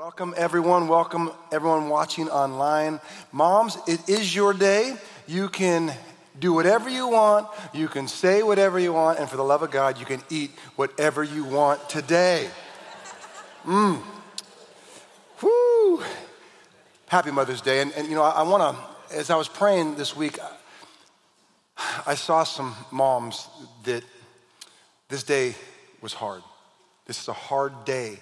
Welcome, everyone. Welcome, everyone watching online. Moms, it is your day. You can do whatever you want, you can say whatever you want, and for the love of God, you can eat whatever you want today. Mmm. Whoo. Happy Mother's Day. And, and you know, I, I want to, as I was praying this week, I saw some moms that this day was hard. This is a hard day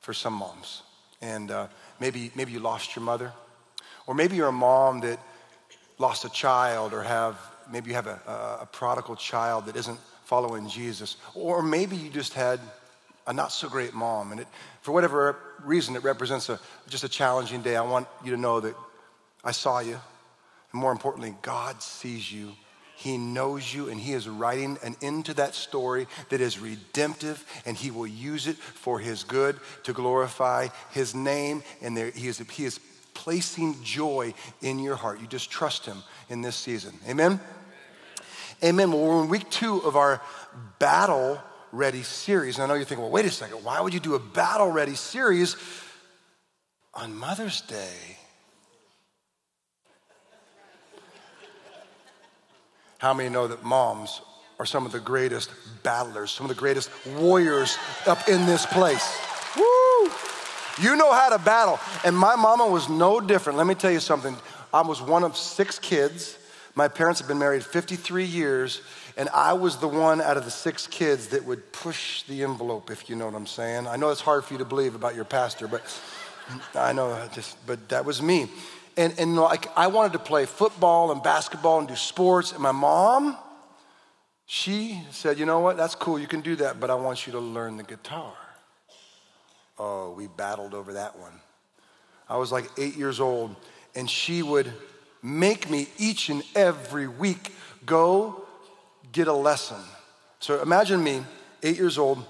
for some moms. And uh, maybe, maybe you lost your mother. Or maybe you're a mom that lost a child or have, maybe you have a, a prodigal child that isn't following Jesus. Or maybe you just had a not so great mom. And it, for whatever reason, it represents a, just a challenging day. I want you to know that I saw you. And more importantly, God sees you he knows you and He is writing an end to that story that is redemptive and He will use it for His good to glorify His name. And there, he, is, he is placing joy in your heart. You just trust Him in this season. Amen? Amen. Well, we're in week two of our battle ready series. And I know you're thinking, well, wait a second, why would you do a battle ready series on Mother's Day? How many know that moms are some of the greatest battlers, some of the greatest warriors up in this place? Woo! You know how to battle. And my mama was no different. Let me tell you something. I was one of six kids. My parents have been married 53 years, and I was the one out of the six kids that would push the envelope, if you know what I'm saying. I know it's hard for you to believe about your pastor, but I know just, but that was me. And, and like I wanted to play football and basketball and do sports. And my mom, she said, you know what, that's cool, you can do that, but I want you to learn the guitar. Oh, we battled over that one. I was like eight years old, and she would make me each and every week go get a lesson. So imagine me, eight years old,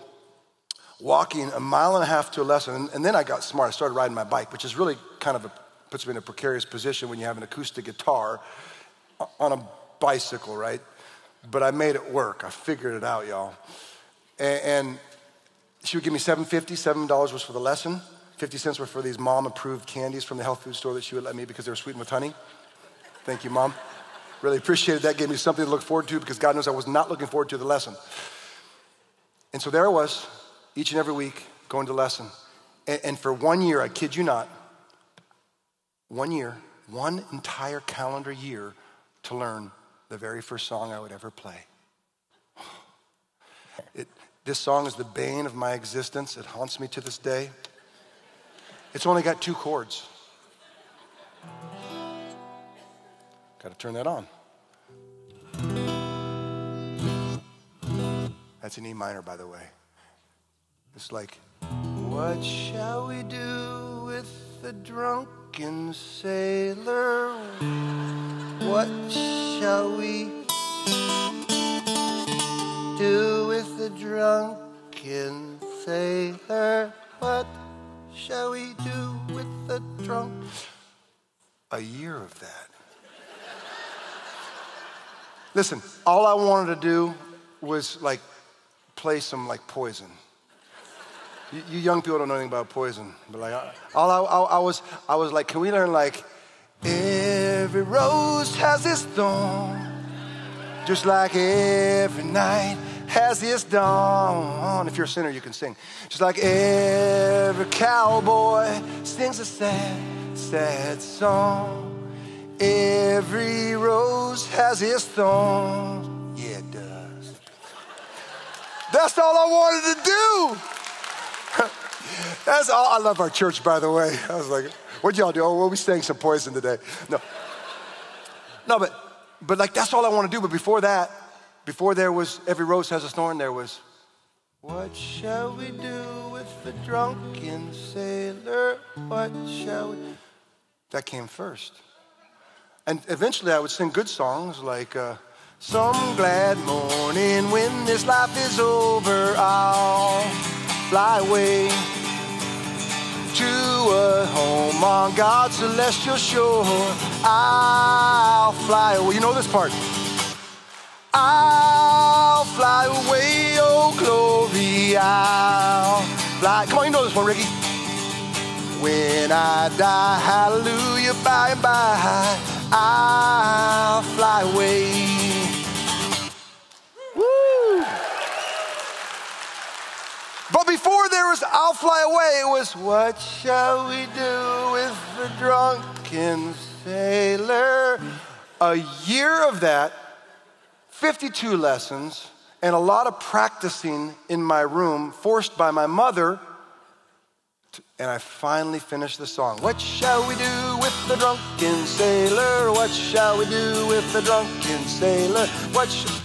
walking a mile and a half to a lesson. And, and then I got smart. I started riding my bike, which is really kind of a puts me in a precarious position when you have an acoustic guitar on a bicycle, right? But I made it work. I figured it out, y'all. And, she would give me $7.50. $7 was for the lesson. 50 cents were for these mom approved candies from the health food store that she would let me because they were sweetened with honey. Thank you, mom. Really appreciated that. Gave me something to look forward to because God knows I was not looking forward to the lesson. And so there I was, each and every week, going to lesson. And, and for one year, I kid you not, one year, one entire calendar year to learn the very first song I would ever play. It, this song is the bane of my existence. It haunts me to this day. It's only got two chords. Got to turn that on. That's an E minor, by the way. It's like, what shall we do with the drunk? Drunken sailor, what shall we do with the drunken sailor? What shall we do with the drunk? A year of that. Listen, all I wanted to do was like play some like poison. You, you, young people don't know anything about poison, but like, all I, I, I, was, I was like, can we learn like, every rose has its thorn, just like every night has its dawn. If you're a sinner, you can sing. Just like every cowboy sings a sad, sad song. Every rose has its thorn. Yeah, it does. That's all I wanted to do. That's all. I love our church, by the way. I was like, what'd y'all do? Oh, well, we sang some poison today. No. No, but, but like, that's all I want to do. But before that, before there was every rose has a thorn, there was, what shall we do with the drunken sailor? What shall we? That came first. And eventually I would sing good songs like, uh, some glad morning when this life is over, I'll fly away to a home on God's celestial shore. I'll fly away. You know this part. I'll fly away, oh glory, I'll fly. Come on, you know this one, Ricky. when I die, hallelujah, by and by, I'll fly away. Before there was I'll fly away, it was what shall we do with the drunken sailor? A year of that, 52 lessons, and a lot of practicing in my room, forced by my mother and I finally finished the song. What shall we do with the drunken sailor? What shall we do with the drunken sailor? What sh-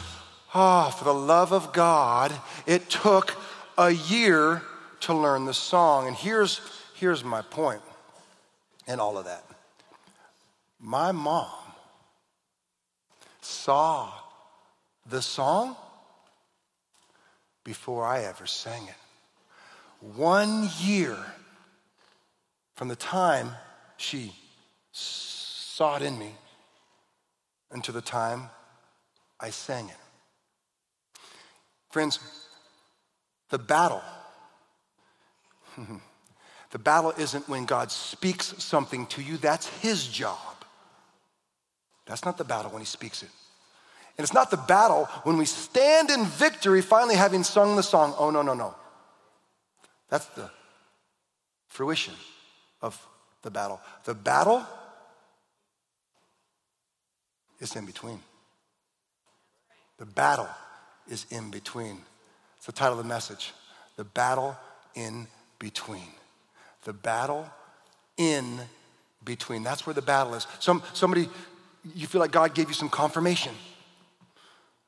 Oh, for the love of God, it took a year to learn the song. And here's, here's my point in all of that. My mom saw the song before I ever sang it. One year from the time she saw it in me until the time I sang it. Friends, the battle, the battle isn't when God speaks something to you, that's His job. That's not the battle when He speaks it. And it's not the battle when we stand in victory, finally having sung the song. Oh, no, no, no. That's the fruition of the battle. The battle is in between. The battle is in between. The title of the message. The battle in between. The battle in between. That's where the battle is. Some, somebody, you feel like God gave you some confirmation,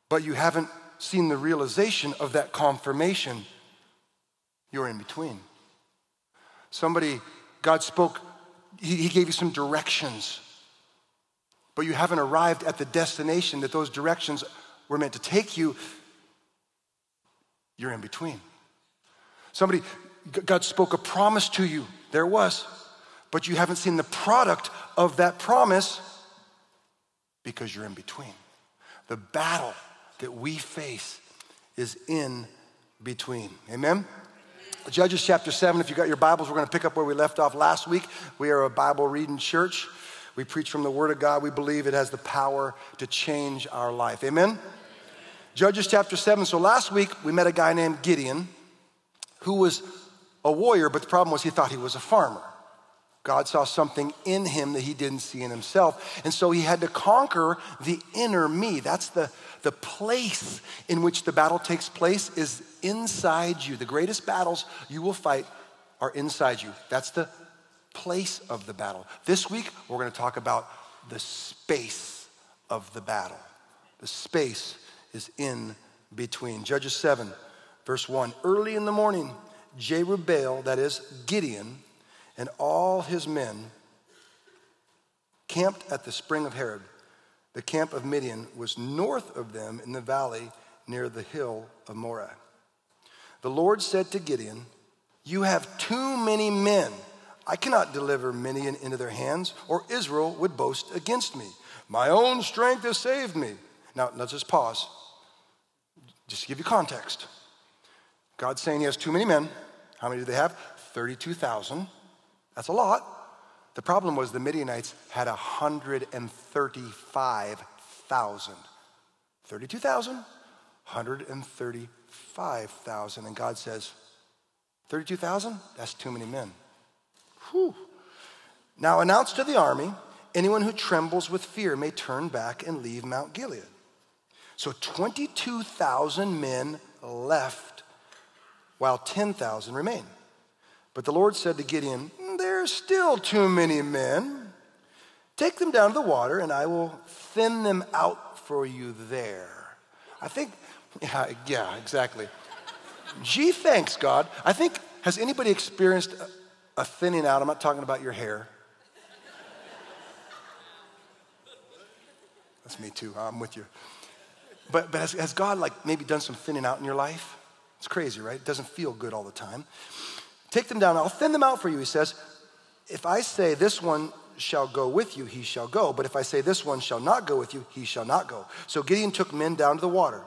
but you haven't seen the realization of that confirmation. You're in between. Somebody God spoke, he, he gave you some directions, but you haven't arrived at the destination that those directions were meant to take you. You're in between. Somebody, God spoke a promise to you. There was. But you haven't seen the product of that promise because you're in between. The battle that we face is in between. Amen? Judges chapter 7, if you got your Bibles, we're going to pick up where we left off last week. We are a Bible reading church. We preach from the Word of God. We believe it has the power to change our life. Amen? Judges chapter 7. So last week we met a guy named Gideon who was a warrior, but the problem was he thought he was a farmer. God saw something in him that he didn't see in himself. And so he had to conquer the inner me. That's the, the place in which the battle takes place is inside you. The greatest battles you will fight are inside you. That's the place of the battle. This week, we're going to talk about the space of the battle. The space is in between. Judges 7, verse 1. Early in the morning, Jerubbaal, that is Gideon, and all his men camped at the spring of Harod. The camp of Midian was north of them in the valley near the hill of Moreh. The Lord said to Gideon, You have too many men. I cannot deliver Midian into their hands, or Israel would boast against me. My own strength has saved me. Now, let's just pause. Just to give you context. God's saying he has too many men. How many do they have? 32,000. That's a lot. The problem was the Midianites had 135,000. 32,000, 135,000. And God says, 32,000? That's too many men. Whew. Now announce to the army anyone who trembles with fear may turn back and leave Mount Gilead. So 22,000 men left while 10,000 remained. But the Lord said to Gideon, There's still too many men. Take them down to the water, and I will thin them out for you there. I think, yeah, yeah, exactly. Gee, thanks, God. I think, has anybody experienced a, a thinning out? I'm not talking about your hair. That's me too. I'm with you. But, but has, has God like maybe done some thinning out in your life? It's crazy, right? It doesn't feel good all the time. Take them down. I'll thin them out for you, he says. If I say this one shall go with you, he shall go. But if I say this one shall not go with you, he shall not go. So Gideon took men down to the water.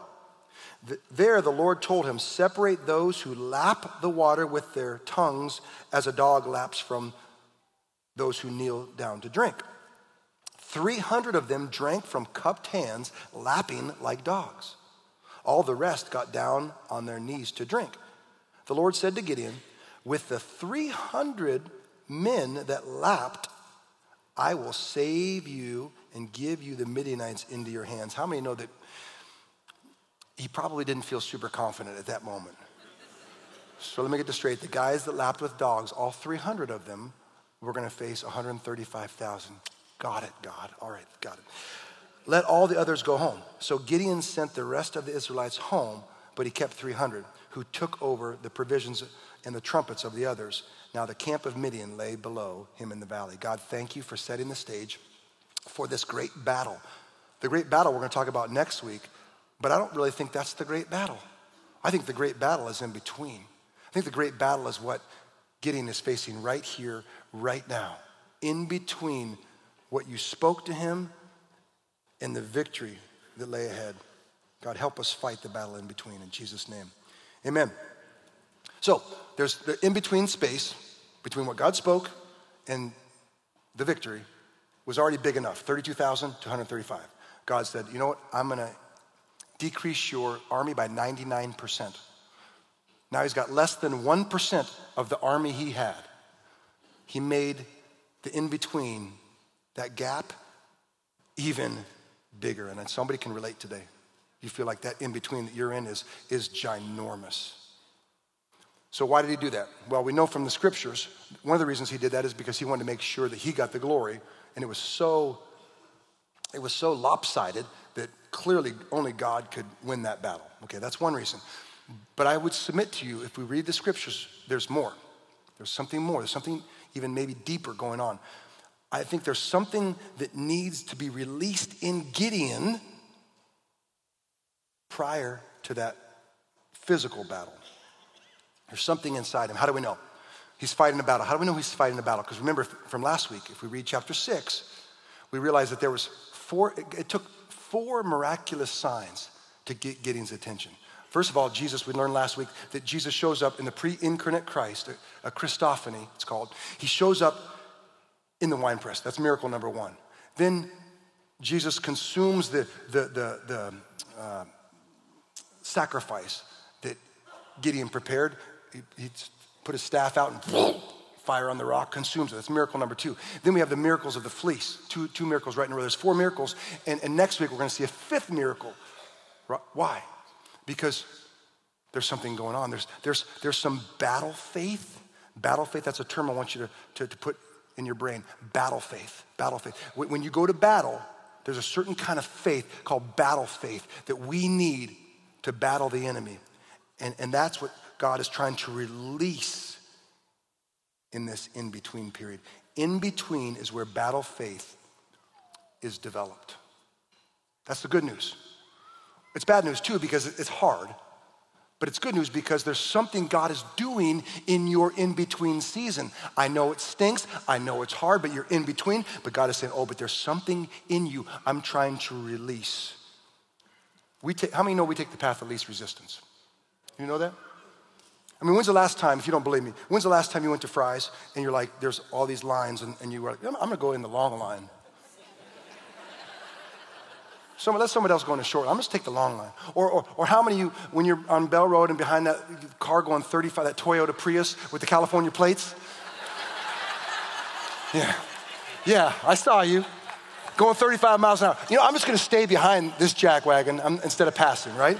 There, the Lord told him, Separate those who lap the water with their tongues as a dog laps from those who kneel down to drink. 300 of them drank from cupped hands, lapping like dogs. All the rest got down on their knees to drink. The Lord said to Gideon, With the 300 men that lapped, I will save you and give you the Midianites into your hands. How many know that he probably didn't feel super confident at that moment? So let me get this straight. The guys that lapped with dogs, all 300 of them, were going to face 135,000. Got it, God. All right, got it. Let all the others go home. So Gideon sent the rest of the Israelites home, but he kept 300 who took over the provisions and the trumpets of the others. Now the camp of Midian lay below him in the valley. God, thank you for setting the stage for this great battle. The great battle we're going to talk about next week, but I don't really think that's the great battle. I think the great battle is in between. I think the great battle is what Gideon is facing right here, right now, in between what you spoke to him and the victory that lay ahead. God, help us fight the battle in between in Jesus' name. Amen. So there's the in between space between what God spoke and the victory was already big enough 32,000 to 135. God said, You know what? I'm going to decrease your army by 99%. Now he's got less than 1% of the army he had. He made the in between, that gap, even bigger. And then somebody can relate today. You feel like that in between that you're in is, is ginormous. So, why did he do that? Well, we know from the scriptures, one of the reasons he did that is because he wanted to make sure that he got the glory. And it was so, it was so lopsided that clearly only God could win that battle. Okay, that's one reason. But I would submit to you, if we read the scriptures, there's more. There's something more. There's something even maybe deeper going on. I think there's something that needs to be released in Gideon prior to that physical battle. There's something inside him. How do we know? He's fighting a battle. How do we know he's fighting a battle? Because remember from last week, if we read chapter six, we realize that there was four, it took four miraculous signs to get Gideon's attention. First of all, Jesus, we learned last week that Jesus shows up in the pre incarnate Christ, a, a Christophany, it's called. He shows up in the winepress. That's miracle number one. Then Jesus consumes the, the, the, the uh, sacrifice that Gideon prepared. He, he put his staff out and fire on the rock consumes it. That's miracle number two. Then we have the miracles of the fleece. Two, two miracles right in a row. There's four miracles. And, and next week we're going to see a fifth miracle. Why? because there's something going on. There's, there's, there's some battle faith. Battle faith, that's a term I want you to, to, to put in your brain. Battle faith. Battle faith. When you go to battle, there's a certain kind of faith called battle faith that we need to battle the enemy. And, and that's what God is trying to release in this in between period. In between is where battle faith is developed. That's the good news. It's bad news too because it's hard, but it's good news because there's something God is doing in your in between season. I know it stinks, I know it's hard, but you're in between. But God is saying, Oh, but there's something in you I'm trying to release. We take, how many know we take the path of least resistance? You know that? I mean, when's the last time, if you don't believe me, when's the last time you went to Fry's and you're like, there's all these lines, and, and you were like, I'm gonna go in the long line. Some, let somebody else go on the short. I'm just take the long line. Or, or, or how many of you, when you're on Bell Road and behind that car going 35, that Toyota Prius with the California plates? Yeah. Yeah, I saw you going 35 miles an hour. You know, I'm just going to stay behind this jack wagon um, instead of passing, right?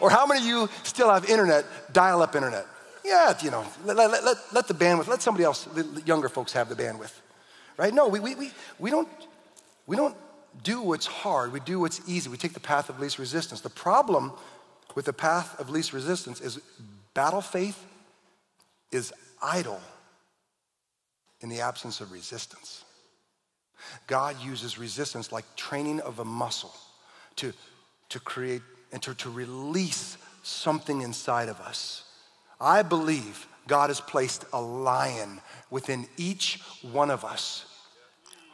Or how many of you still have internet, dial up internet? Yeah, you know, let, let, let, let the bandwidth, let somebody else, the younger folks have the bandwidth, right? No, we, we, we, we, don't, we don't do what's hard, we do what's easy, we take the path of least resistance. The problem with the path of least resistance is battle faith is idle in the absence of resistance. God uses resistance like training of a muscle to, to create and to, to release something inside of us. I believe God has placed a lion within each one of us.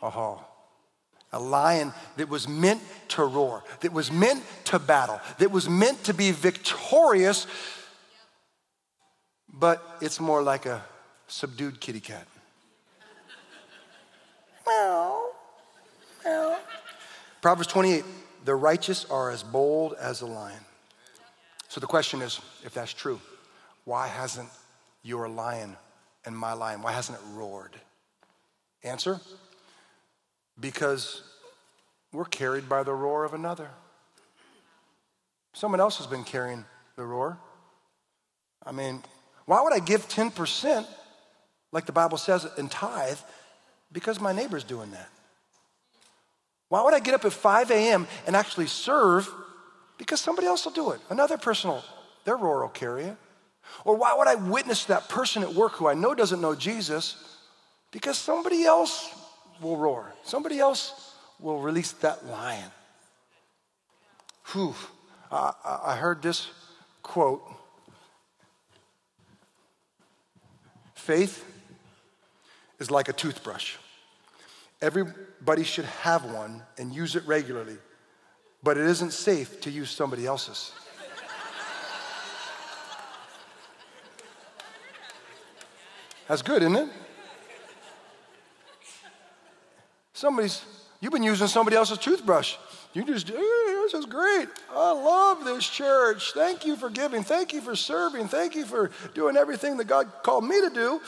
Oh, a lion that was meant to roar, that was meant to battle, that was meant to be victorious, but it's more like a subdued kitty cat. meow, meow. Proverbs 28 the righteous are as bold as a lion. So the question is if that's true, why hasn't your lion and my lion, why hasn't it roared? Answer because we're carried by the roar of another. Someone else has been carrying the roar. I mean, why would I give 10%, like the Bible says, in tithe, because my neighbor's doing that? Why would I get up at 5 a.m. and actually serve? Because somebody else will do it. Another person will, their roar will carry it. Or why would I witness that person at work who I know doesn't know Jesus? Because somebody else will roar. Somebody else will release that lion. Whew. I, I heard this quote Faith is like a toothbrush. Everybody should have one and use it regularly, but it isn't safe to use somebody else's. That's good, isn't it? Somebody's, you've been using somebody else's toothbrush. You just, this is great. I love this church. Thank you for giving. Thank you for serving. Thank you for doing everything that God called me to do.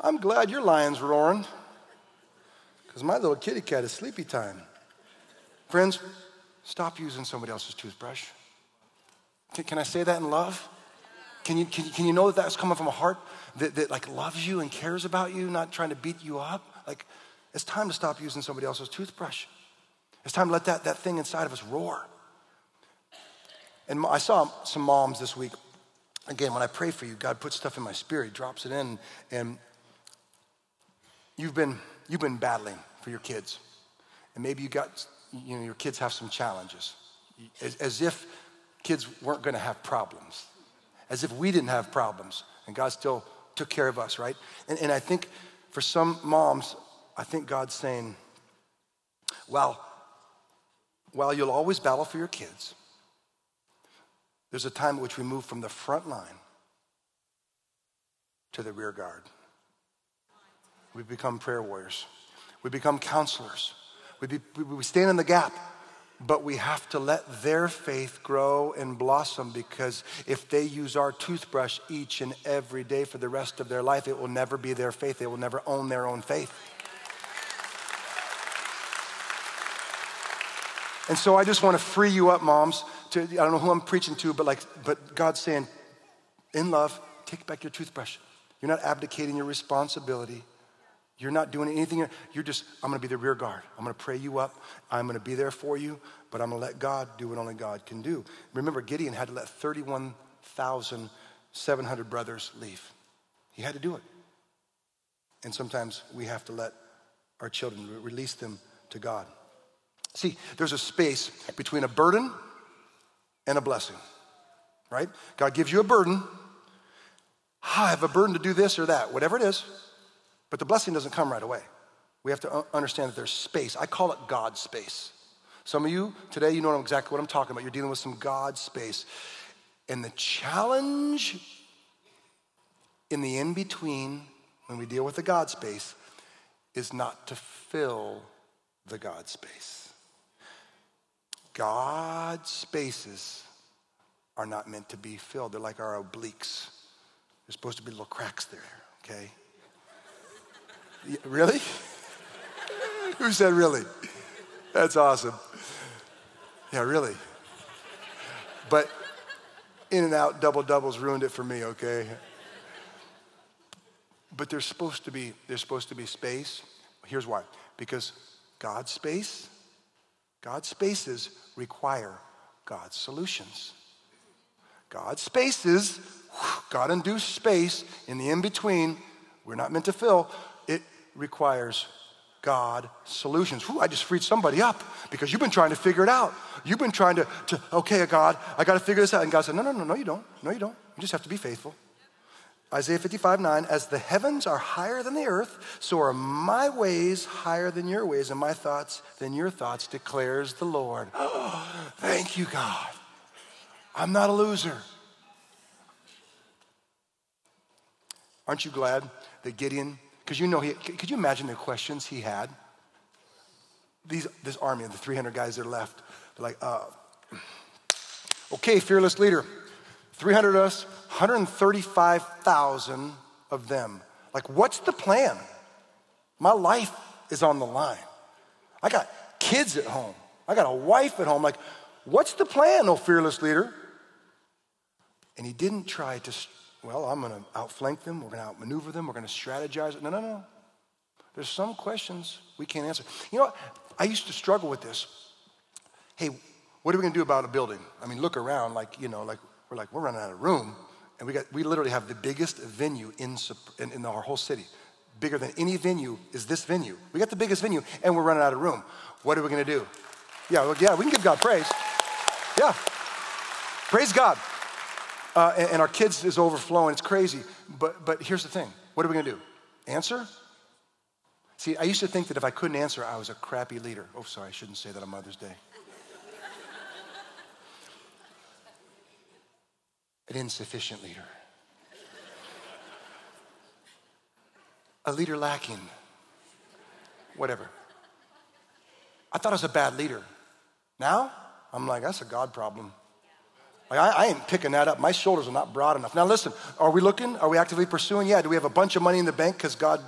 I'm glad your lion's roaring because my little kitty cat is sleepy time. Friends, stop using somebody else's toothbrush. Can, can I say that in love? Can you, can, can you know that that's coming from a heart that, that like loves you and cares about you, not trying to beat you up? Like, it's time to stop using somebody else's toothbrush. It's time to let that, that thing inside of us roar. And I saw some moms this week. Again, when I pray for you, God puts stuff in my spirit, drops it in, and you've been, you've been battling for your kids. And maybe you got, you know, your kids have some challenges. As, as if kids weren't going to have problems, as if we didn't have problems, and God still took care of us, right? And, and I think for some moms, I think God's saying, well, while you'll always battle for your kids, there's a time at which we move from the front line to the rear guard. We become prayer warriors. We become counselors. We, be, we stand in the gap, but we have to let their faith grow and blossom because if they use our toothbrush each and every day for the rest of their life, it will never be their faith. They will never own their own faith. And so I just want to free you up, moms. To, I don't know who I'm preaching to, but like, but God's saying, in love, take back your toothbrush. You're not abdicating your responsibility. You're not doing anything. You're just, I'm going to be the rear guard. I'm going to pray you up. I'm going to be there for you, but I'm going to let God do what only God can do. Remember, Gideon had to let 31,700 brothers leave. He had to do it. And sometimes we have to let our children release them to God. See, there's a space between a burden and a blessing, right? God gives you a burden. I have a burden to do this or that, whatever it is, but the blessing doesn't come right away. We have to understand that there's space. I call it God space. Some of you today, you know exactly what I'm talking about. You're dealing with some God space. And the challenge in the in between, when we deal with the God space, is not to fill the God space. God's spaces are not meant to be filled. They're like our obliques. There's supposed to be little cracks there, okay? really? Who said really? That's awesome. Yeah, really. But in and out double doubles ruined it for me, okay? But there's supposed to be there's supposed to be space. Here's why. Because God's space God's spaces require God's solutions. God's spaces, God induced space in the in between, we're not meant to fill, it requires God solutions. Whew, I just freed somebody up because you've been trying to figure it out. You've been trying to, to okay, God, I got to figure this out. And God said, no, no, no, no, you don't. No, you don't. You just have to be faithful. Isaiah 55, 9, as the heavens are higher than the earth, so are my ways higher than your ways, and my thoughts than your thoughts, declares the Lord. Thank you, God. I'm not a loser. Aren't you glad that Gideon, because you know, he, could you imagine the questions he had? these, this army, of the 300 guys that are left, they're like, uh, okay, fearless leader, 300 of us, 135,000 of them. Like, what's the plan? My life is on the line. I got kids at home. I got a wife at home. Like, what's the plan, oh fearless leader? And he didn't try to, well, I'm going to outflank them. We're going to outmaneuver them. We're going to strategize. No, no, no. There's some questions we can't answer. You know what? I used to struggle with this. Hey, what are we going to do about a building? I mean, look around like, you know, like we're like, we're running out of room. And we, got, we literally have the biggest venue in, in, in our whole city. Bigger than any venue is this venue. We got the biggest venue and we're running out of room. What are we going to do? Yeah, well, yeah, we can give God praise. Yeah. Praise God. Uh, and, and, our kids is overflowing. It's crazy. But, but here's the thing what are we going to do? Answer? See, I used to think that if I couldn't answer, I was a crappy leader. Oh, sorry, I shouldn't say that on Mother's Day. An insufficient leader. A leader lacking. Whatever. I thought I was a bad leader. Now, I'm like, that's a God problem. Like, I, I, ain't picking that up. My shoulders are not broad enough. Now, listen, are we looking? Are we actively pursuing? Yeah. Do we have a bunch of money in the bank because God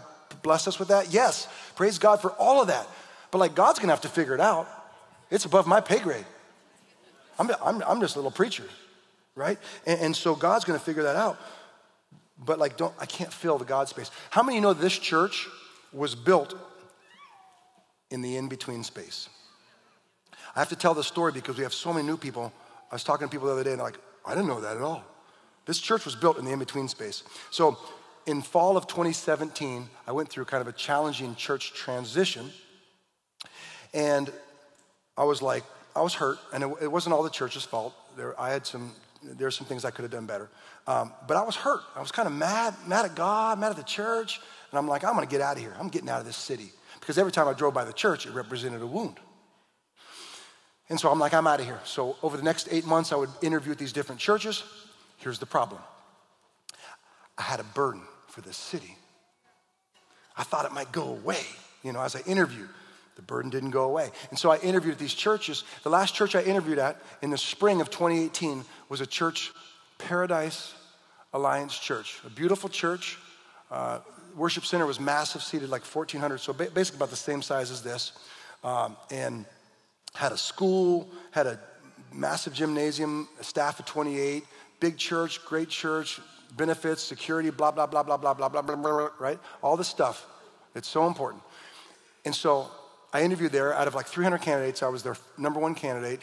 blessed us with that? Yes. Praise God for all of that. But like, God's going to have to figure it out. It's above my pay grade. I'm, I'm, I'm just a little preacher, right? And, and so God's going to figure that out. But like, don't, I can't fill the God space. How many know this church was built in the in between space? I have to tell this story because we have so many new people. I was talking to people the other day and like, I didn't know that at all. This church was built in the in between space. So in fall of 2017, I went through kind of a challenging church transition. And I was like, I was hurt, and it, it wasn't all the church's fault. There, I had some, there were some things I could have done better. Um, but I was hurt. I was kind of mad, mad at God, mad at the church. And I'm like, I'm going to get out of here. I'm getting out of this city. Because every time I drove by the church, it represented a wound. And so I'm like, I'm out of here. So over the next eight months, I would interview at these different churches. Here's the problem I had a burden for this city. I thought it might go away, you know, as I interviewed. The burden didn't go away. And so I interviewed at these churches. The last church I interviewed at in the spring of 2018 was a church, Paradise Alliance Church, a beautiful church. Uh, worship center was massive, seated like 1,400, so basically about the same size as this. Um, and had a school, had a massive gymnasium, a staff of 28, big church, great church, benefits, security, blah, blah, blah, blah, blah, blah, blah, blah, blah, right? All this stuff. It's so important. And so I interviewed there out of like 300 candidates. I was their number one candidate.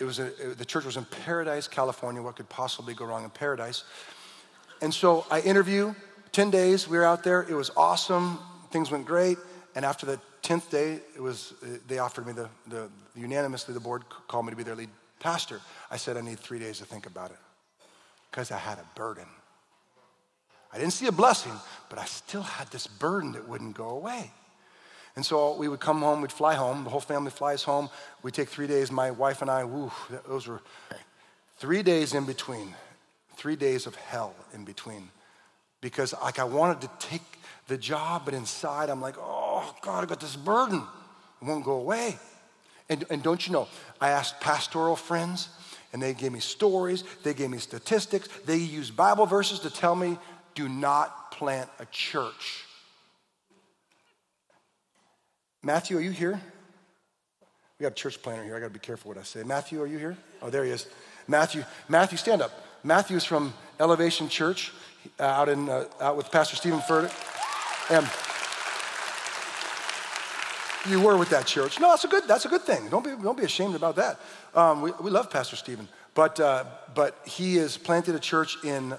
It was a, it, the church was in Paradise, California. What could possibly go wrong in Paradise? And so I interview. 10 days we were out there. It was awesome. Things went great. And after the 10th day, it was, uh, they offered me the, the unanimously, the board called me to be their lead pastor. I said, I need three days to think about it because I had a burden. I didn't see a blessing, but I still had this burden that wouldn't go away. And so we would come home, we'd fly home, the whole family flies home. We'd take three days, my wife and I, woo, those were three days in between, three days of hell in between. Because like I wanted to take the job, but inside I'm like, oh God, I got this burden. It won't go away. And, and don't you know, I asked pastoral friends, and they gave me stories, they gave me statistics, they used Bible verses to tell me do not plant a church. Matthew, are you here? We got a church planter here. I got to be careful what I say. Matthew, are you here? Oh, there he is. Matthew, Matthew, stand up. Matthew is from Elevation Church uh, out in uh, out with Pastor Steven Furtick. And you were with that church. No, that's a good, that's a good thing. Don't be, don't be ashamed about that. Um, we, we love Pastor Steven. But, uh, but he has planted a church in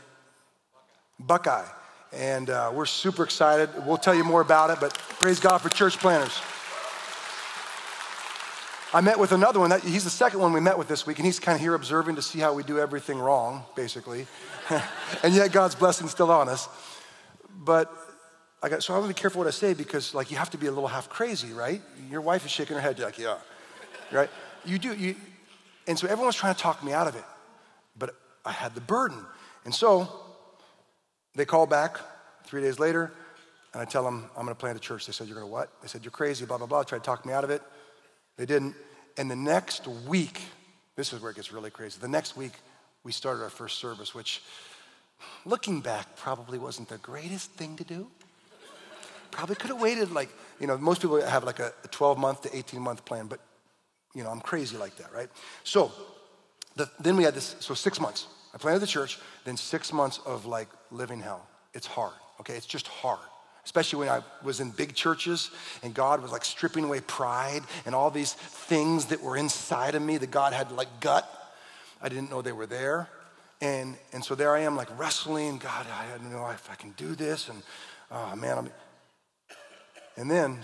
Buckeye. And uh, we're super excited. We'll tell you more about it, but praise God for church planters. I met with another one. That, he's the second one we met with this week, and he's kind of here observing to see how we do everything wrong, basically. and yet God's blessing still on us. But I got, so I want to be careful what I say because, like, you have to be a little half crazy, right? Your wife is shaking her head, you're like, yeah, right? You do. You, and so everyone's trying to talk me out of it, but I had the burden. And so they call back three days later, and I tell them, I'm going to plant a church. They said, You're going to what? They said, You're crazy, blah, blah, blah. Tried to talk me out of it. They didn't. And the next week, this is where it gets really crazy. The next week, we started our first service, which, looking back, probably wasn't the greatest thing to do. Probably could have waited like, you know, most people have like a 12 month to 18 month plan, but, you know, I'm crazy like that, right? So, the, then we had this, so six months. I planted the church, then six months of like living hell. It's hard, okay? It's just hard especially when I was in big churches and God was like stripping away pride and all these things that were inside of me that God had like gut. I didn't know they were there. And, and so there I am, like wrestling. God, I don't know if I can do this. And oh man, I'm. And then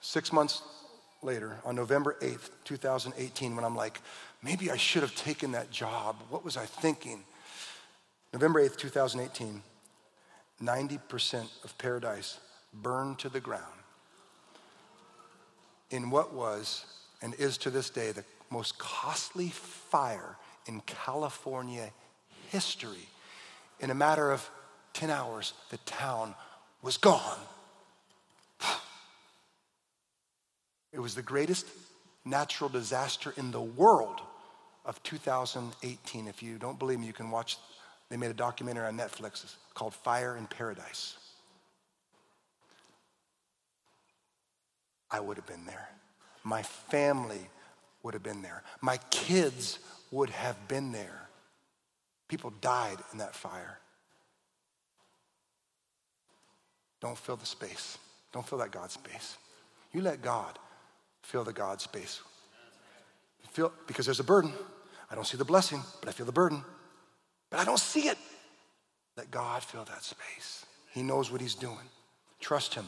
six months later, on November 8th, 2018, when I'm like, maybe I should have taken that job. What was I thinking? November 8th, 2018. 90% of paradise burned to the ground in what was and is to this day the most costly fire in California history. In a matter of 10 hours, the town was gone. It was the greatest natural disaster in the world of 2018. If you don't believe me, you can watch they made a documentary on Netflix called Fire in Paradise. I would have been there. My family would have been there. My kids would have been there. People died in that fire. Don't fill the space. Don't fill that God space. You let God fill the God space. Feel, because there's a burden. I don't see the blessing, but I feel the burden but I don't see it. Let God fill that space. He knows what He's doing. Trust Him.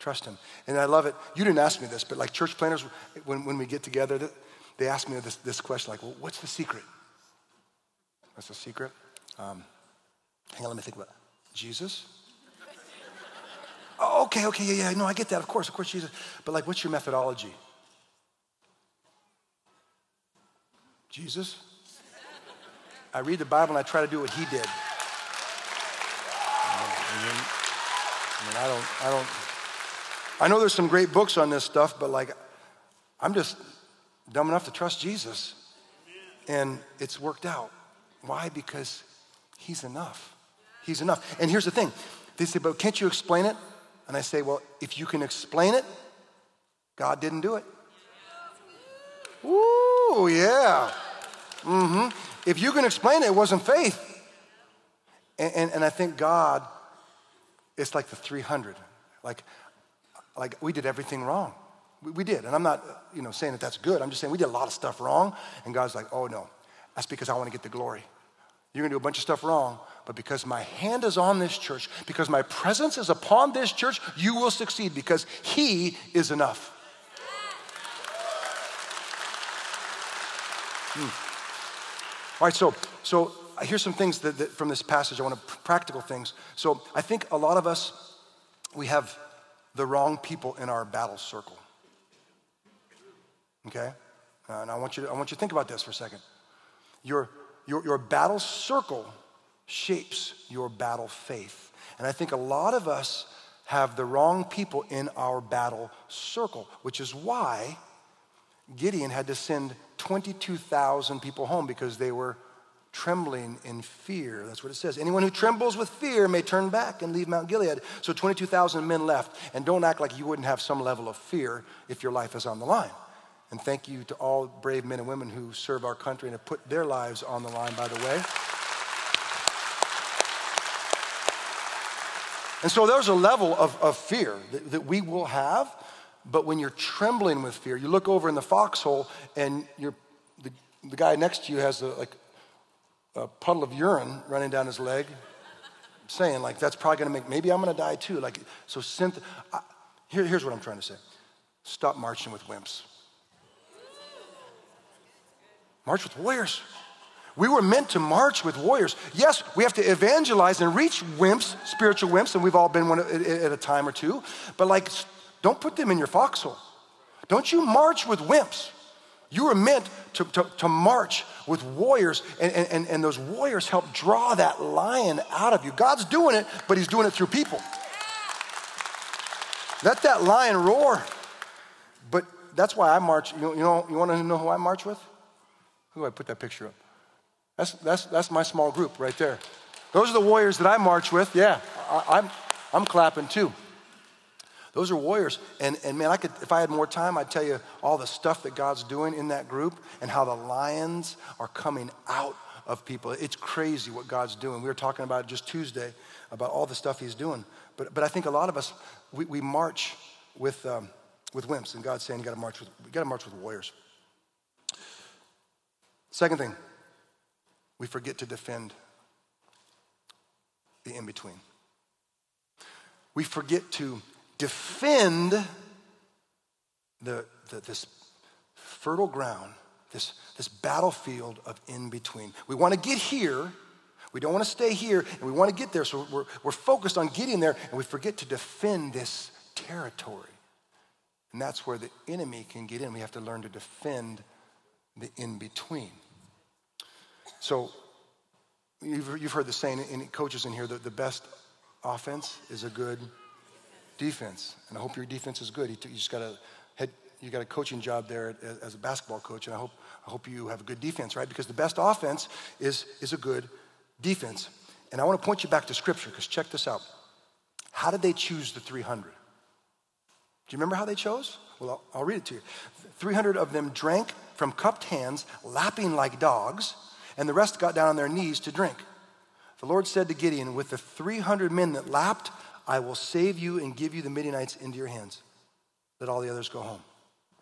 Trust Him. And I love it. You didn't ask me this, but like church planters, when, when we get together, they ask me this, this question like, well, what's the secret? What's the secret? Um, hang on, let me think about it. Jesus? oh, okay, okay, yeah, yeah, no, I get that. Of course, of course, Jesus. But like, what's your methodology? Jesus? I read the Bible and I try to do what he did. I mean, I don't, I don't, I know there's some great books on this stuff, but like, I'm just dumb enough to trust Jesus. And it's worked out. Why? Because he's enough. He's enough. And here's the thing they say, but can't you explain it? And I say, well, if you can explain it, God didn't do it. Ooh, yeah. Mm-hmm if you can explain it, it wasn't faith. And, and, and I think God, it's like the 300. Like, like we did everything wrong. We, we did. And I'm not, you know, saying that that's good. I'm just saying we did a lot of stuff wrong. And God's like, oh no, that's because I want to get the glory. You're going to do a bunch of stuff wrong, but because my hand is on this church, because my presence is upon this church, you will succeed because He is enough. Hmm. All right, so, so here's some things that, that from this passage. I want to practical things. So I think a lot of us, we have the wrong people in our battle circle. Okay? Uh, and I want, you to, I want you to think about this for a second. Your, your, your battle circle shapes your battle faith. And I think a lot of us have the wrong people in our battle circle, which is why Gideon had to send 22,000 people home because they were trembling in fear. That's what it says. Anyone who trembles with fear may turn back and leave Mount Gilead. So 22,000 men left. And don't act like you wouldn't have some level of fear if your life is on the line. And thank you to all brave men and women who serve our country and have put their lives on the line, by the way. And so there's a level of, of fear that, that we will have but when you're trembling with fear, you look over in the foxhole and the, the guy next to you has a, like a puddle of urine running down his leg, saying like, that's probably gonna make, maybe I'm gonna die too. Like, so synth, I, here, here's what I'm trying to say. Stop marching with wimps. March with warriors. We were meant to march with warriors. Yes, we have to evangelize and reach wimps, spiritual wimps, and we've all been one at a time or two. But like, don't put them in your foxhole. Don't you march with wimps. You were meant to, to, to march with warriors, and, and, and those warriors help draw that lion out of you. God's doing it, but He's doing it through people. Let that lion roar. But that's why I march. You know, you know, you want to know who I march with? Who do I put that picture up? That's, that's, that's my small group right there. Those are the warriors that I march with. Yeah, I, I'm, I'm clapping too. Those are warriors. And, and man, I could, if I had more time, I'd tell you all the stuff that God's doing in that group and how the lions are coming out of people. It's crazy what God's doing. We were talking about just Tuesday about all the stuff He's doing. But, but I think a lot of us, we, we march with, um, with wimps, and God's saying you got to march with, you got to march with warriors. Second thing, we forget to defend the in between. We forget to defend the, the, this fertile ground, this, this battlefield of in between. We want to get here. We don't want to stay here, and we want to get there. So we're, we're focused on getting there, and we forget to defend this territory. And that's where the enemy can get in. We have to learn to defend the in between. So, you've, you've heard the saying, any coaches in here, that the best offense is a good defense. And I hope your defense is good. You, just got a head, you got a coaching job there as a basketball coach, and I hope, I hope you have a good defense, right? Because the best offense is, is a good defense. And I want to point you back to Scripture, because check this out. How did they choose the 300? Do you remember how they chose? Well, I'll, I'll read it to you. 300 of them drank from cupped hands, lapping like dogs, and the rest got down on their knees to drink. The Lord said to Gideon, With the 300 men that lapped, I will save you and give you the Midianites into your hands. Let all the others go home.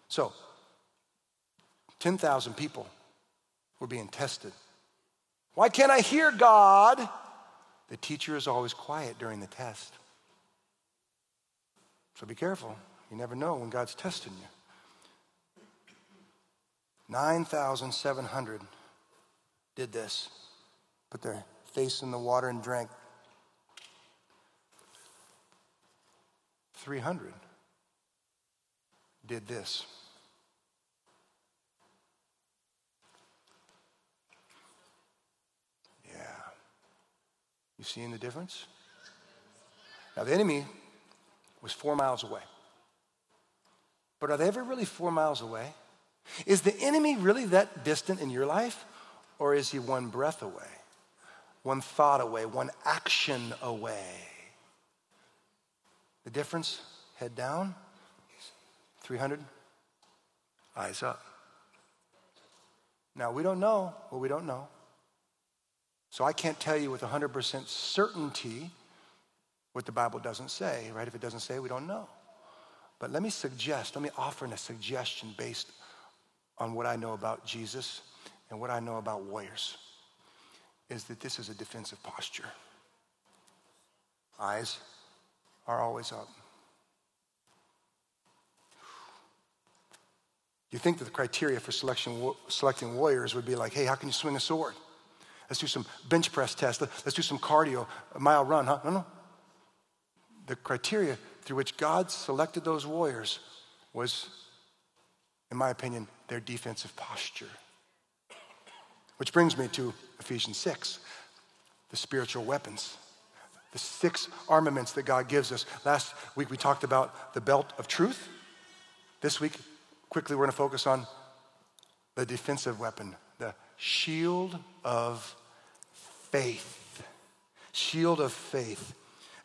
So, 10,000 people were being tested. Why can't I hear God? The teacher is always quiet during the test. So be careful. You never know when God's testing you. 9,700 did this, put their face in the water and drank. 300 did this. Yeah. You seeing the difference? Now, the enemy was four miles away. But are they ever really four miles away? Is the enemy really that distant in your life? Or is he one breath away, one thought away, one action away? The difference, head down, 300, eyes up. Now, we don't know what we don't know. So I can't tell you with 100% certainty what the Bible doesn't say, right? If it doesn't say, we don't know. But let me suggest, let me offer a suggestion based on what I know about Jesus and what I know about warriors is that this is a defensive posture. Eyes are always up. You think that the criteria for selection, selecting warriors would be like, hey, how can you swing a sword? Let's do some bench press tests. Let's do some cardio, a mile run, huh? No, no. The criteria through which God selected those warriors was, in my opinion, their defensive posture. Which brings me to Ephesians 6, the spiritual weapons the six armaments that God gives us. Last week we talked about the belt of truth. This week, quickly, we're going to focus on the defensive weapon, the shield of faith. Shield of faith.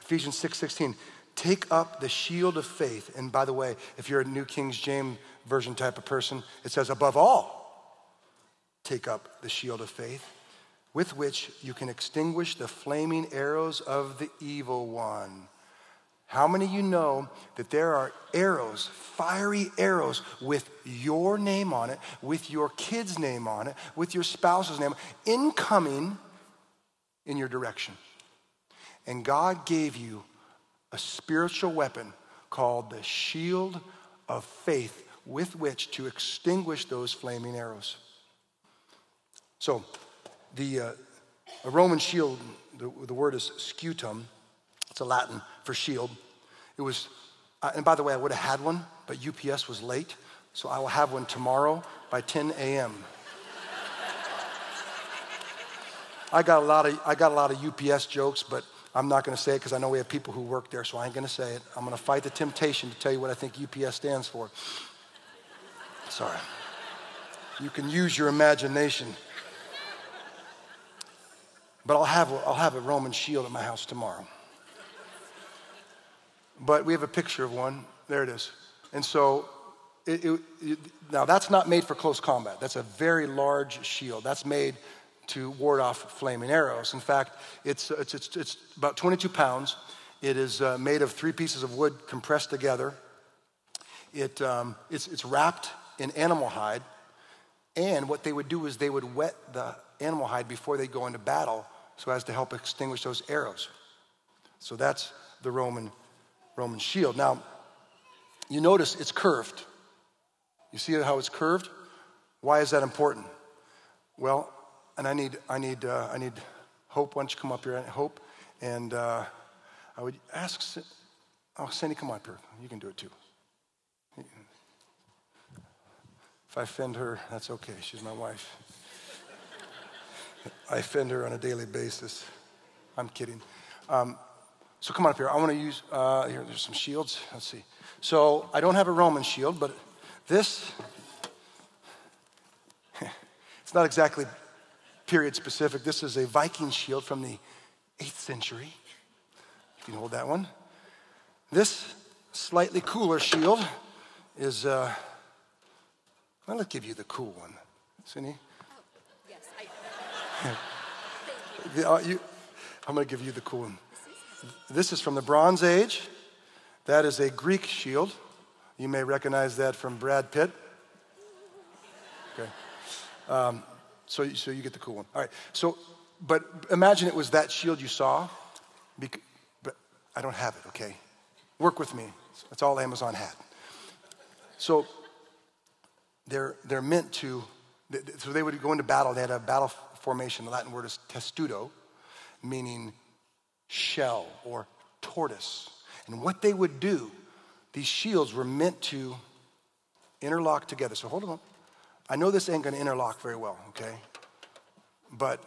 Ephesians 6 16. Take up the shield of faith. And by the way, if you're a New King James Version type of person, it says, above all, take up the shield of faith with which you can extinguish the flaming arrows of the evil one. How many of you know that there are arrows, fiery arrows, with your name on it, with your kid's name on it, with your spouse's name, incoming in your direction? And God gave you a spiritual weapon called the shield of faith with which to extinguish those flaming arrows. So, the uh, a Roman shield, the, the word is scutum. It's a Latin for shield. It was, uh, and by the way, I would have had one, but UPS was late, so I will have one tomorrow by 10 a.m. I got a lot of I got a lot of UPS jokes, but I'm not going to say it because I know we have people who work there, so I ain't going to say it. I'm going to fight the temptation to tell you what I think UPS stands for. Sorry. You can use your imagination. But I'll have, I'll have a Roman shield at my house tomorrow. But we have a picture of one. There it is. And so, it, it, it, now that's not made for close combat. That's a very large shield. That's made to ward off flaming arrows. In fact, it's, it's, it's, it's about 22 pounds. It is uh, made of three pieces of wood compressed together. It, um, it's, it's wrapped in animal hide. And what they would do is they would wet the animal hide before they go into battle so as to help extinguish those arrows. So that's the Roman, Roman shield. Now, you notice it's curved. You see how it's curved? Why is that important? Well, and I need, I need, uh, I need Hope. Why don't you come up here? Hope. And uh, I would ask, oh, Sandy, come up here. You can do it too. If I offend her, that's okay. She's my wife. I offend her on a daily basis. I'm kidding. Um, so come on up here. I want to use, uh, here, there's some shields. Let's see. So I don't have a Roman shield, but this, it's not exactly period specific. This is a Viking shield from the 8th century. You can hold that one. This slightly cooler shield is, uh, well, let's give you the cool one. Cindy? Uh, you, I'm going to give you the cool one. This is from the Bronze Age. That is a Greek shield. You may recognize that from Brad Pitt. Okay. Um, so, so you get the cool one. All right. So, but imagine it was that shield you saw. Because, but I don't have it, okay? Work with me. That's all Amazon had. So they're, they're meant to, so they would go into battle. They had a battle formation. The Latin word is testudo, meaning shell or tortoise. And what they would do, these shields were meant to interlock together. So hold on. I know this ain't going to interlock very well, okay? But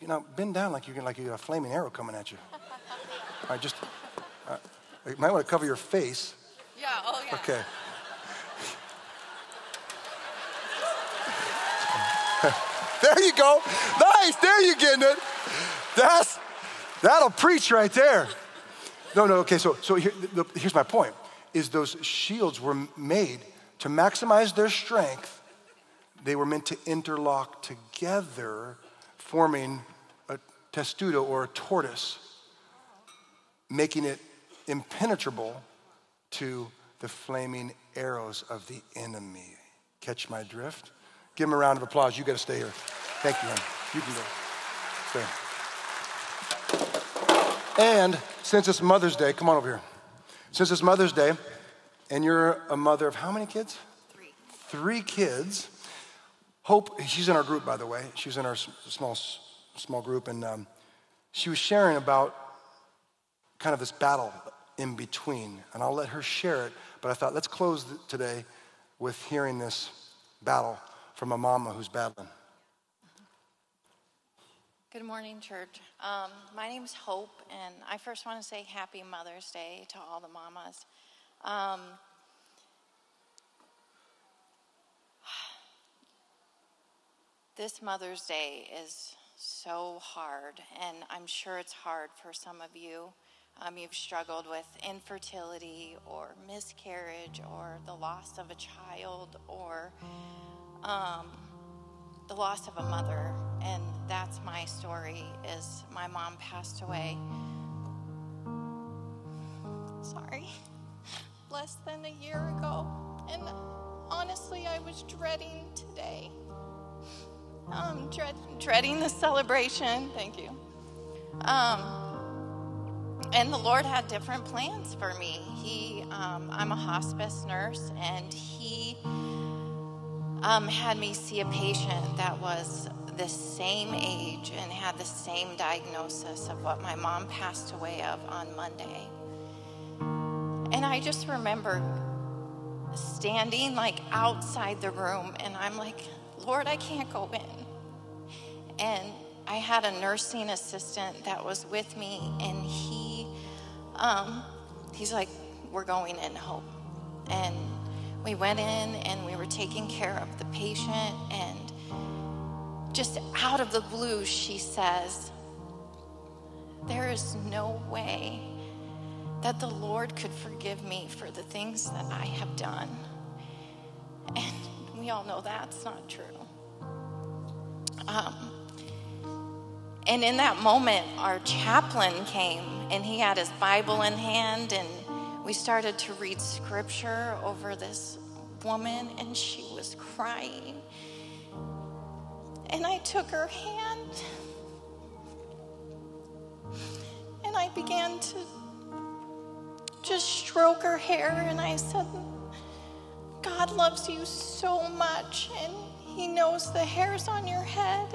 you know, bend down like you're like you got a flaming arrow coming at you. All right, just uh, you might want to cover your face. Yeah. Oh yeah. Okay. There you go. Nice. There you getting it. That's that'll preach right there. No, no. Okay. So, so here, the, here's my point: is those shields were made to maximize their strength. They were meant to interlock together, forming a testudo or a tortoise, making it impenetrable to the flaming arrows of the enemy. Catch my drift? Give him a round of applause. You got to stay here. Thank you, man. You can go. Stay. And since it's Mother's Day, come on over here. Since it's Mother's Day, and you're a mother of how many kids? Three. Three kids. Hope, she's in our group, by the way. She was in our small, small group, and um, she was sharing about kind of this battle in between. And I'll let her share it, but I thought let's close today with hearing this battle from a mama who's battling. Good morning, church. Um, my name is Hope, and I first want to say Happy Mother's Day to all the mamas. Um, this Mother's Day is so hard, and I'm sure it's hard for some of you. Um, you've struggled with infertility or miscarriage or the loss of a child or um, the loss of a mother, and that's my story. Is my mom passed away? Sorry, less than a year ago, and honestly, I was dreading today. Um, dread, dreading the celebration. Thank you. Um, and the Lord had different plans for me. He, um, I'm a hospice nurse, and He um, had me see a patient that was the same age and had the same diagnosis of what my mom passed away of on Monday. And I just remember standing like outside the room, and I'm like, Lord, I can't go in. And I had a nursing assistant that was with me, and he, um, he's like, we're going in hope. And we went in and we were taking care of the patient, and just out of the blue, she says, There is no way that the Lord could forgive me for the things that I have done. And we all know that's not true. Um, and in that moment, our chaplain came and he had his Bible in hand, and we started to read scripture over this woman, and she was crying. And I took her hand and I began to just stroke her hair, and I said, God loves you so much, and He knows the hairs on your head,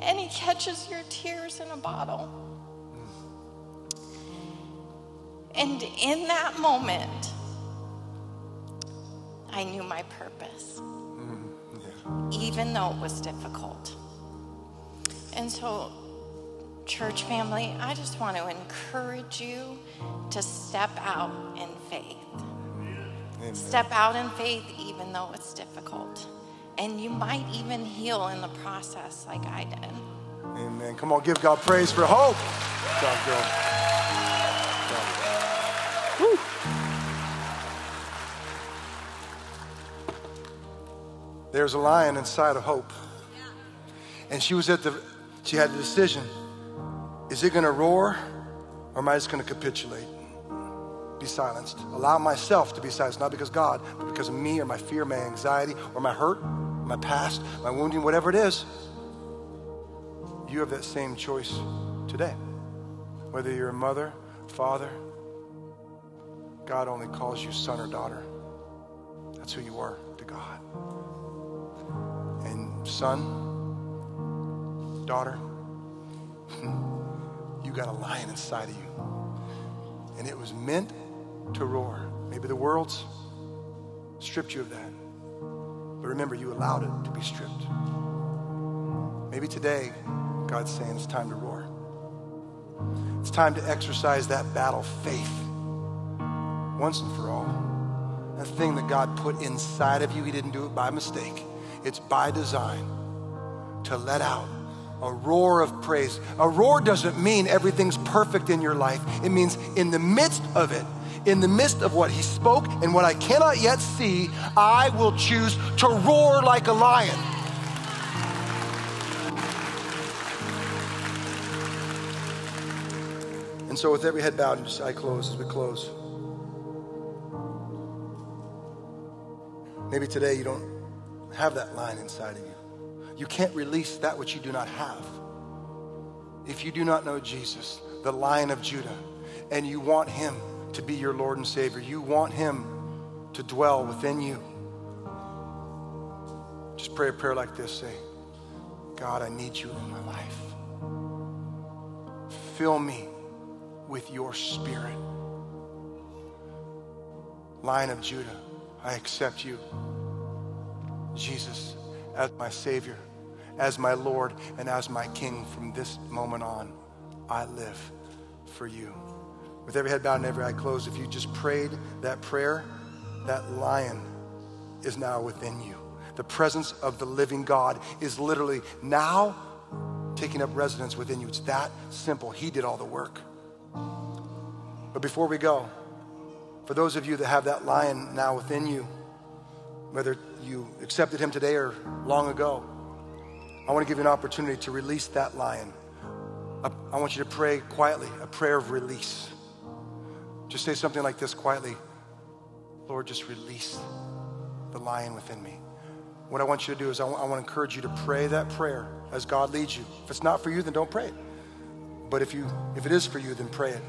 and He catches your tears in a bottle. And in that moment, I knew my purpose, even though it was difficult. And so, church family, I just want to encourage you to step out in faith. Amen. Step out in faith, even though it's difficult. And you might even heal in the process, like I did. Amen. Come on, give God praise for hope. Good job, girl. There's a lion inside of hope. And she was at the, she had the decision. Is it going to roar or am I just going to capitulate? Be silenced. Allow myself to be silenced, not because God, but because of me or my fear, my anxiety, or my hurt, my past, my wounding, whatever it is. You have that same choice today. Whether you're a mother, father, God only calls you son or daughter. That's who you are to God. Son, daughter, you got a lion inside of you. And it was meant to roar. Maybe the world's stripped you of that. But remember, you allowed it to be stripped. Maybe today, God's saying it's time to roar. It's time to exercise that battle faith once and for all. That thing that God put inside of you, He didn't do it by mistake. It's by design to let out a roar of praise. A roar doesn't mean everything's perfect in your life, it means in the midst of it, in the midst of what He spoke and what I cannot yet see, I will choose to roar like a lion. And so, with every head bowed and just eye closed as we close, maybe today you don't have that line inside of you. You can't release that which you do not have. If you do not know Jesus, the Lion of Judah, and you want Him to be your Lord and Savior, you want Him to dwell within you, just pray a prayer like this say, God, I need you in my life. Fill me with your spirit. Lion of Judah, I accept you, Jesus, as my Savior, as my Lord, and as my King from this moment on. I live for you. With every head bowed and every eye closed, if you just prayed that prayer, that lion is now within you. The presence of the living God is literally now taking up residence within you. It's that simple. He did all the work. But before we go, for those of you that have that lion now within you, whether you accepted him today or long ago, I want to give you an opportunity to release that lion. I, want you to pray quietly, a prayer of release. Just say something like this quietly Lord, just release the lion within me. What I want you to do is I want, I want to encourage you to pray that prayer as God leads you. If it's not for you, then don't pray it. But if you if it is for you, then pray it.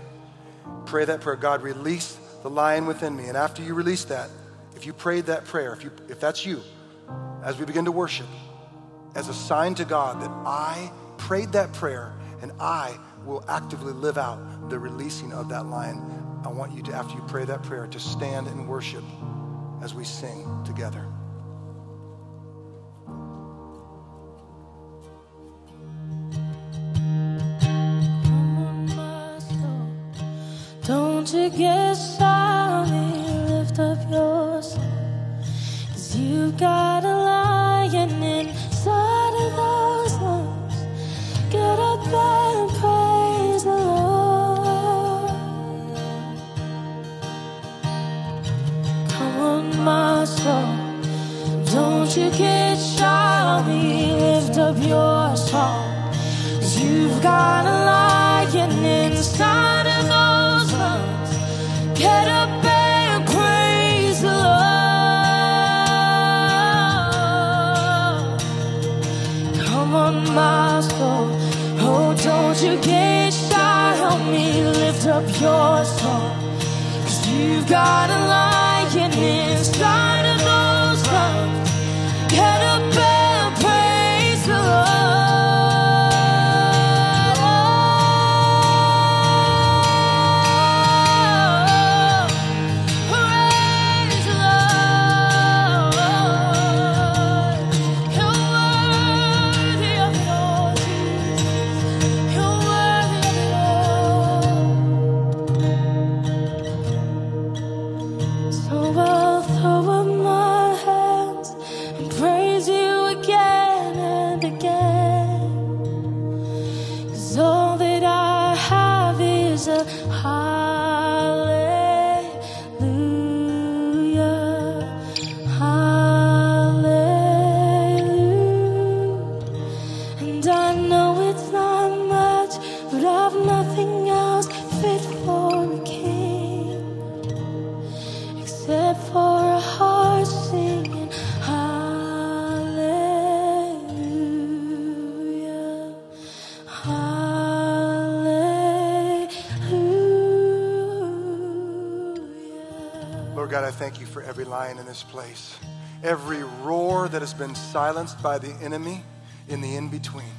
Pray that prayer. God, release the lion within me. And after you release that, if you prayed that prayer, if you if that's you, as we begin to worship, as a sign to God that I prayed that prayer and I will actively live out the releasing of that lion. I want you to, after you pray that prayer, to stand and worship as we sing together. Don't you get shy, You've got a lion inside of those lungs. Get up and praise the Lord. Come on, my soul. Don't you get up your song. Cause you've got a lion lion in this place, every roar that has been silenced by the enemy in the in between.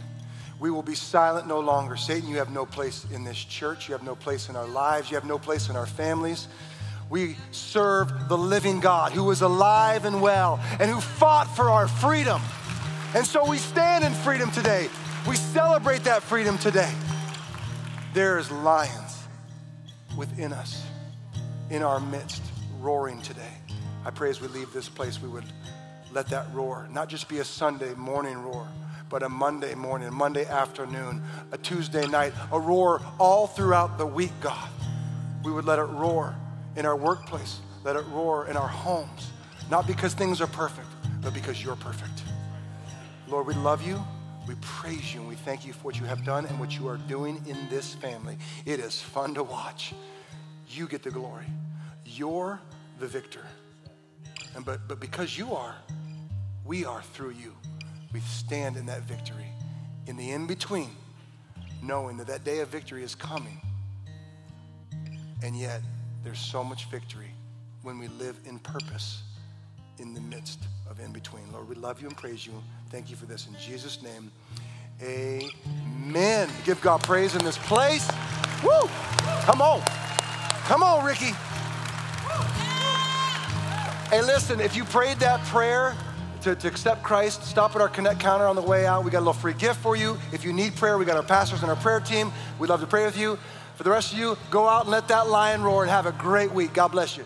We will be silent no longer. Satan, you have no place in this church. You have no place in our lives. You have no place in our families. We serve the living God who is alive and well and who fought for our freedom. And so we stand in freedom today. We celebrate that freedom today. There's lions within us, in our midst, roaring today. I pray as we leave this place, we would let that roar not just be a Sunday morning roar, but a Monday morning, Monday afternoon, a Tuesday night, a roar all throughout the week, God. We would let it roar in our workplace, let it roar in our homes, not because things are perfect, but because you're perfect. Lord, we love you. We praise you and we thank you for what you have done and what you are doing in this family. It is fun to watch. You get the glory. You're the victor. And but but because you are, we are through you. We stand in that victory. In the in between, knowing that that day of victory is coming. And yet, there's so much victory when we live in purpose in the midst of in between. Lord, we love you and praise you. Thank you for this. In Jesus' name, amen. Give God praise in this place. Woo! Come on. Come on, Ricky. Hey, listen, if you prayed that prayer to, to accept Christ, stop at our Connect counter on the way out. We got a little free gift for you. If you need prayer, we got our pastors and our prayer team. We'd love to pray with you. For the rest of you, go out and let that lion roar and have a great week. God bless you.